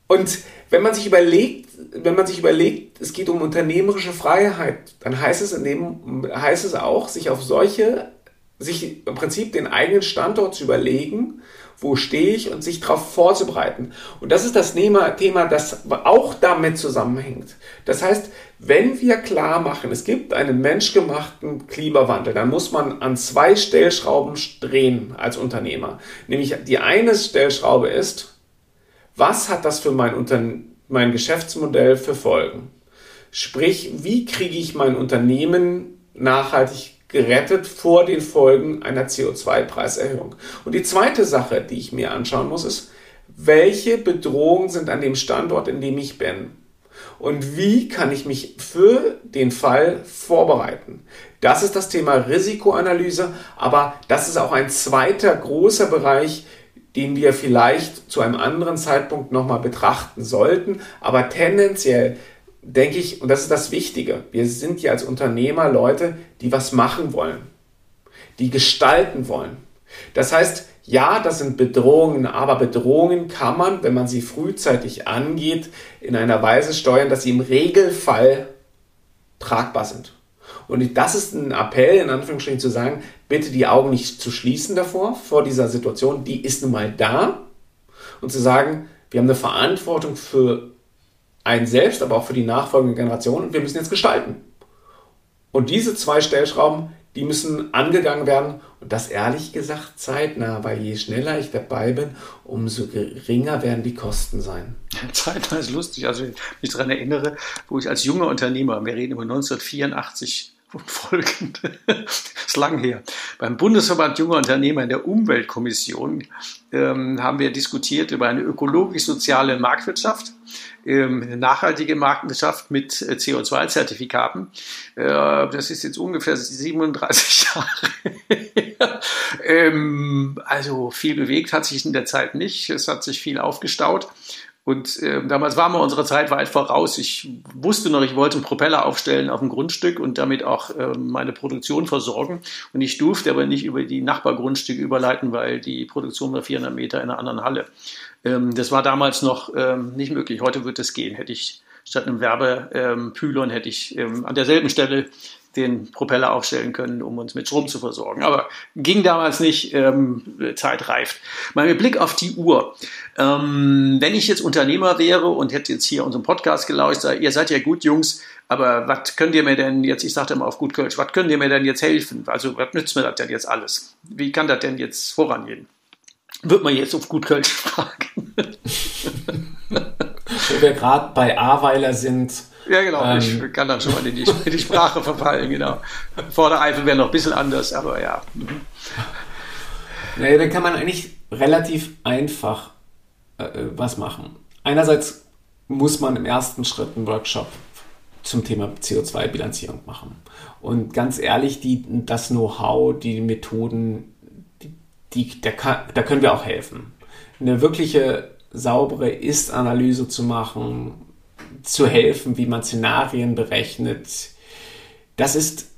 [SPEAKER 2] Und wenn man sich überlegt, wenn man sich überlegt, es geht um unternehmerische Freiheit, dann heißt es in dem, heißt es auch, sich auf solche, sich im Prinzip den eigenen Standort zu überlegen wo stehe ich und sich darauf vorzubereiten. Und das ist das Thema, das auch damit zusammenhängt. Das heißt, wenn wir klar machen, es gibt einen menschgemachten Klimawandel, dann muss man an zwei Stellschrauben drehen als Unternehmer. Nämlich die eine Stellschraube ist, was hat das für mein, Unterne mein Geschäftsmodell für Folgen? Sprich, wie kriege ich mein Unternehmen nachhaltig gerettet vor den Folgen einer CO2-Preiserhöhung. Und die zweite Sache, die ich mir anschauen muss, ist, welche Bedrohungen sind an dem Standort, in dem ich bin? Und wie kann ich mich für den Fall vorbereiten? Das ist das Thema Risikoanalyse, aber das ist auch ein zweiter großer Bereich, den wir vielleicht zu einem anderen Zeitpunkt nochmal betrachten sollten. Aber tendenziell denke ich, und das ist das Wichtige, wir sind ja als Unternehmer Leute, die was machen wollen, die gestalten wollen. Das heißt, ja, das sind Bedrohungen, aber Bedrohungen kann man, wenn man sie frühzeitig angeht, in einer Weise steuern, dass sie im Regelfall tragbar sind. Und das ist ein Appell, in Anführungsstrichen zu sagen, bitte die Augen nicht zu schließen davor, vor dieser Situation, die ist nun mal da. Und zu sagen, wir haben eine Verantwortung für einen selbst, aber auch für die nachfolgende Generation und wir müssen jetzt gestalten. Und diese zwei Stellschrauben, die müssen angegangen werden und das ehrlich gesagt zeitnah, weil je schneller ich dabei bin, umso geringer werden die Kosten sein.
[SPEAKER 1] Zeitnah ist lustig. Also, wenn ich mich daran erinnere, wo ich als junger Unternehmer, wir reden über 1984, und folgend, ist lang her, beim Bundesverband Junger Unternehmer in der Umweltkommission ähm, haben wir diskutiert über eine ökologisch-soziale Marktwirtschaft, ähm, eine nachhaltige Marktwirtschaft mit äh, CO2-Zertifikaten. Äh, das ist jetzt ungefähr 37 Jahre. ähm, also viel bewegt hat sich in der Zeit nicht. Es hat sich viel aufgestaut. Und äh, damals waren wir unserer Zeit weit voraus. Ich wusste noch, ich wollte einen Propeller aufstellen auf dem Grundstück und damit auch äh, meine Produktion versorgen. Und ich durfte aber nicht über die Nachbargrundstücke überleiten, weil die Produktion war 400 Meter in einer anderen Halle. Ähm, das war damals noch ähm, nicht möglich. Heute wird es gehen. Hätte ich statt einem Werbepylon hätte ich ähm, an derselben Stelle den Propeller aufstellen können, um uns mit Strom zu versorgen. Aber ging damals nicht, ähm, Zeit reift. Mit Blick auf die Uhr. Ähm, wenn ich jetzt Unternehmer wäre und hätte jetzt hier unseren Podcast gelauscht, ihr seid ja gut, Jungs, aber was könnt ihr mir denn jetzt, ich sagte mal auf gut Kölsch, was könnt ihr mir denn jetzt helfen? Also was nützt mir das denn jetzt alles? Wie kann das denn jetzt vorangehen? Wird man jetzt auf gut Kölsch fragen.
[SPEAKER 2] Wo wir gerade bei Aweiler sind,
[SPEAKER 1] ja, genau. Ähm, ich kann dann schon mal in die, in die Sprache verfallen, genau. Vordereifel wäre noch ein bisschen anders, aber ja.
[SPEAKER 2] Naja, dann kann man eigentlich relativ einfach äh, was machen. Einerseits muss man im ersten Schritt einen Workshop zum Thema CO2-Bilanzierung machen. Und ganz ehrlich, die, das Know-how, die Methoden, die, die, da, kann, da können wir auch helfen. Eine wirkliche saubere Ist-Analyse zu machen, zu helfen, wie man Szenarien berechnet, das ist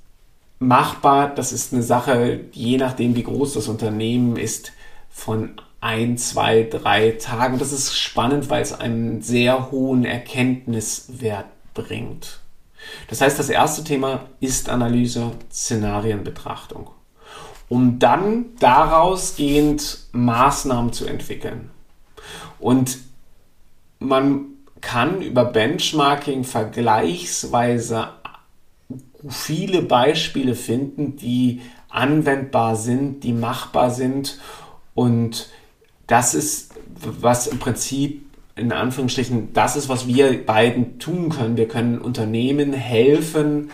[SPEAKER 2] machbar. Das ist eine Sache, je nachdem, wie groß das Unternehmen ist, von ein, zwei, drei Tagen. Das ist spannend, weil es einen sehr hohen Erkenntniswert bringt. Das heißt, das erste Thema ist Analyse, Szenarienbetrachtung, um dann daraus gehend Maßnahmen zu entwickeln. Und man kann über Benchmarking vergleichsweise viele Beispiele finden, die anwendbar sind, die machbar sind. Und das ist, was im Prinzip in Anführungsstrichen, das ist, was wir beiden tun können. Wir können Unternehmen helfen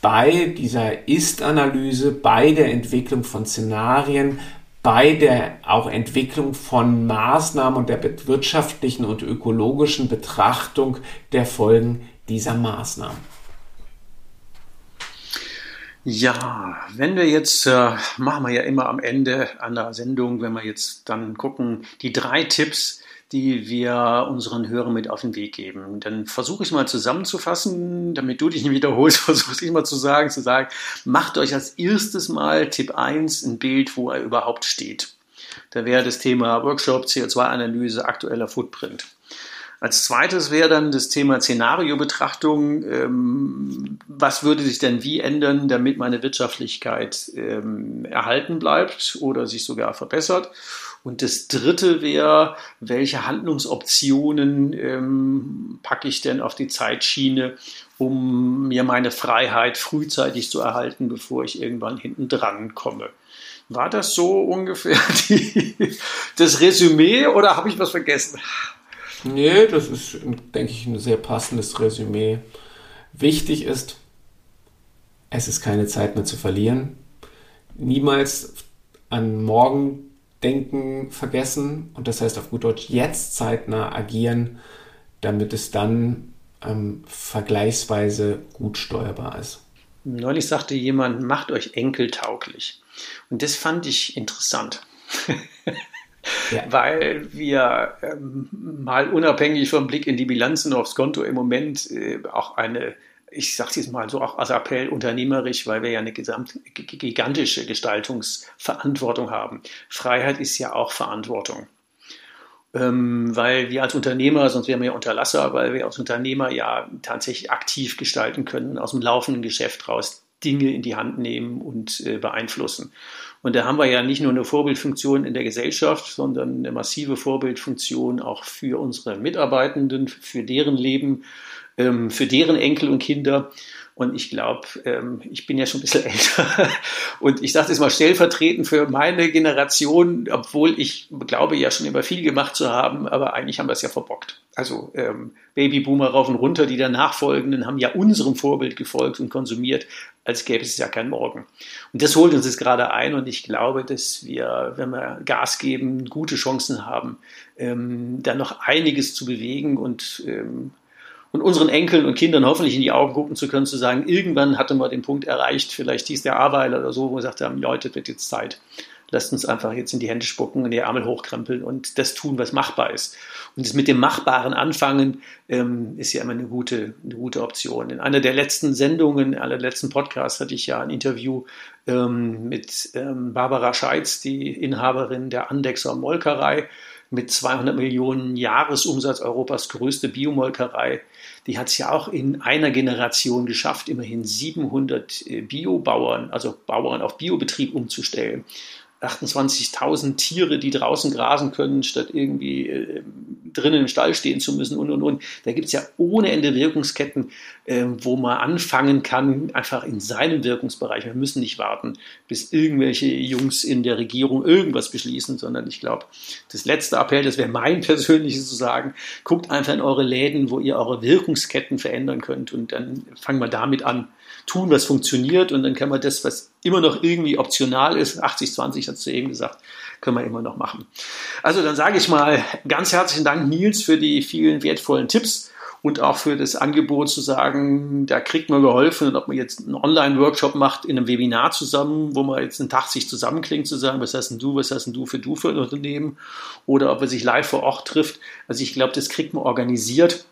[SPEAKER 2] bei dieser Ist-Analyse, bei der Entwicklung von Szenarien, bei der auch Entwicklung von Maßnahmen und der wirtschaftlichen und ökologischen Betrachtung der Folgen dieser Maßnahmen.
[SPEAKER 1] Ja, wenn wir jetzt, äh, machen wir ja immer am Ende einer Sendung, wenn wir jetzt dann gucken, die drei Tipps, die wir unseren Hörern mit auf den Weg geben. Dann versuche ich mal zusammenzufassen, damit du dich nicht wiederholst, versuche ich mal zu sagen, zu sagen, macht euch als erstes mal Tipp 1 ein Bild, wo er überhaupt steht. Da wäre das Thema Workshop, CO2-Analyse, aktueller Footprint. Als zweites wäre dann das Thema Szenariobetrachtung. Ähm, was würde sich denn wie ändern, damit meine Wirtschaftlichkeit ähm, erhalten bleibt oder sich sogar verbessert? Und das dritte wäre, welche Handlungsoptionen ähm, packe ich denn auf die Zeitschiene, um mir meine Freiheit frühzeitig zu erhalten, bevor ich irgendwann hinten dran komme. War das so ungefähr die, das Resümee oder habe ich was vergessen?
[SPEAKER 2] Nee, das ist, denke ich, ein sehr passendes Resümee. Wichtig ist, es ist keine Zeit mehr zu verlieren. Niemals an morgen Denken vergessen und das heißt auf gut Deutsch jetzt zeitnah agieren, damit es dann ähm, vergleichsweise gut steuerbar ist.
[SPEAKER 1] Neulich sagte jemand, macht euch enkeltauglich. Und das fand ich interessant. ja. Weil wir ähm, mal unabhängig vom Blick in die Bilanzen aufs Konto im Moment äh, auch eine ich sage es jetzt mal so auch als Appell unternehmerisch, weil wir ja eine gesamt, gigantische Gestaltungsverantwortung haben. Freiheit ist ja auch Verantwortung. Ähm, weil wir als Unternehmer, sonst wären wir ja Unterlasser, weil wir als Unternehmer ja tatsächlich aktiv gestalten können, aus dem laufenden Geschäft raus Dinge in die Hand nehmen und äh, beeinflussen. Und da haben wir ja nicht nur eine Vorbildfunktion in der Gesellschaft, sondern eine massive Vorbildfunktion auch für unsere Mitarbeitenden, für deren Leben ähm, für deren Enkel und Kinder. Und ich glaube, ähm, ich bin ja schon ein bisschen älter. Und ich sage das mal stellvertretend für meine Generation, obwohl ich glaube ja schon immer viel gemacht zu haben, aber eigentlich haben wir es ja verbockt. Also ähm, Babyboomer rauf und runter, die der Nachfolgenden haben ja unserem Vorbild gefolgt und konsumiert, als gäbe es ja kein Morgen. Und das holt uns jetzt gerade ein und ich glaube, dass wir, wenn wir Gas geben, gute Chancen haben, ähm, da noch einiges zu bewegen und ähm, und unseren Enkeln und Kindern hoffentlich in die Augen gucken zu können, zu sagen, irgendwann hatte man den Punkt erreicht, vielleicht hieß der Aweiler oder so, wo wir gesagt haben, Leute, wird jetzt Zeit. Lasst uns einfach jetzt in die Hände spucken, in die Ärmel hochkrempeln und das tun, was machbar ist. Und das mit dem Machbaren anfangen ähm, ist ja immer eine gute, eine gute Option. In einer der letzten Sendungen, in einer der letzten Podcasts hatte ich ja ein Interview ähm, mit ähm, Barbara Scheitz, die Inhaberin der Andexer Molkerei mit 200 Millionen Jahresumsatz Europas größte Biomolkerei. Die hat es ja auch in einer Generation geschafft, immerhin 700 äh, Biobauern, also Bauern auf Biobetrieb umzustellen. 28.000 Tiere, die draußen grasen können, statt irgendwie äh, drinnen im Stall stehen zu müssen und und und. Da gibt es ja ohne Ende Wirkungsketten, äh, wo man anfangen kann, einfach in seinem Wirkungsbereich. Wir müssen nicht warten, bis irgendwelche Jungs in der Regierung irgendwas beschließen, sondern ich glaube, das letzte Appell, das wäre mein persönliches zu sagen, guckt einfach in eure Läden, wo ihr eure Wirkungsketten verändern könnt und dann fangen wir damit an tun, was funktioniert und dann kann man das, was immer noch irgendwie optional ist, 80-20 hat du eben gesagt, können wir immer noch machen. Also dann sage ich mal ganz herzlichen Dank, Nils, für die vielen wertvollen Tipps und auch für das Angebot zu sagen, da kriegt man geholfen und ob man jetzt einen Online-Workshop macht in einem Webinar zusammen, wo man jetzt einen Tag sich zusammenklingt, zu sagen, was hast denn du, was hast denn du für du für ein Unternehmen oder ob man sich live vor Ort trifft. Also ich glaube, das kriegt man organisiert.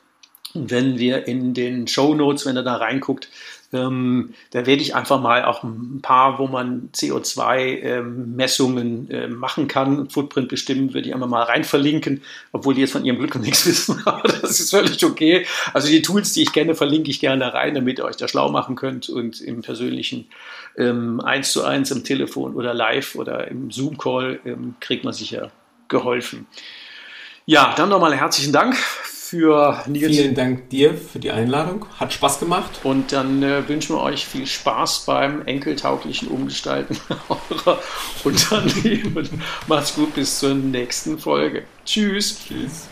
[SPEAKER 1] Und wenn wir in den Show Notes, wenn ihr da reinguckt, ähm, da werde ich einfach mal auch ein paar, wo man CO2-Messungen ähm, äh, machen kann, Footprint bestimmen, würde ich einfach mal rein verlinken, obwohl die jetzt von ihrem Glück noch nichts wissen, aber das ist völlig okay. Also die Tools, die ich kenne, verlinke ich gerne rein, damit ihr euch da schlau machen könnt und im persönlichen ähm, 1 zu 1 im Telefon oder live oder im Zoom-Call ähm, kriegt man sicher geholfen. Ja, dann nochmal herzlichen Dank für
[SPEAKER 2] Nils. Vielen Dank dir für die Einladung. Hat Spaß gemacht.
[SPEAKER 1] Und dann äh, wünschen wir euch viel Spaß beim enkeltauglichen Umgestalten eurer Unternehmen. Macht's gut, bis zur nächsten Folge. Tschüss. Tschüss.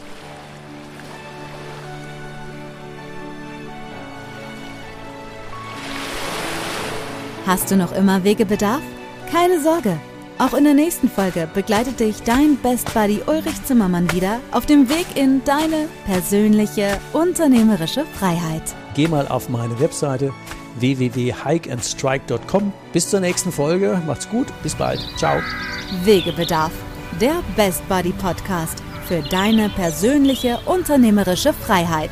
[SPEAKER 3] Hast du noch immer Wegebedarf? Keine Sorge. Auch in der nächsten Folge begleitet dich dein Best Buddy Ulrich Zimmermann wieder auf dem Weg in deine persönliche unternehmerische Freiheit.
[SPEAKER 4] Geh mal auf meine Webseite www.hikeandstrike.com. Bis zur nächsten Folge. Macht's gut. Bis bald. Ciao.
[SPEAKER 3] Wegebedarf. Der Best Buddy Podcast für deine persönliche unternehmerische Freiheit.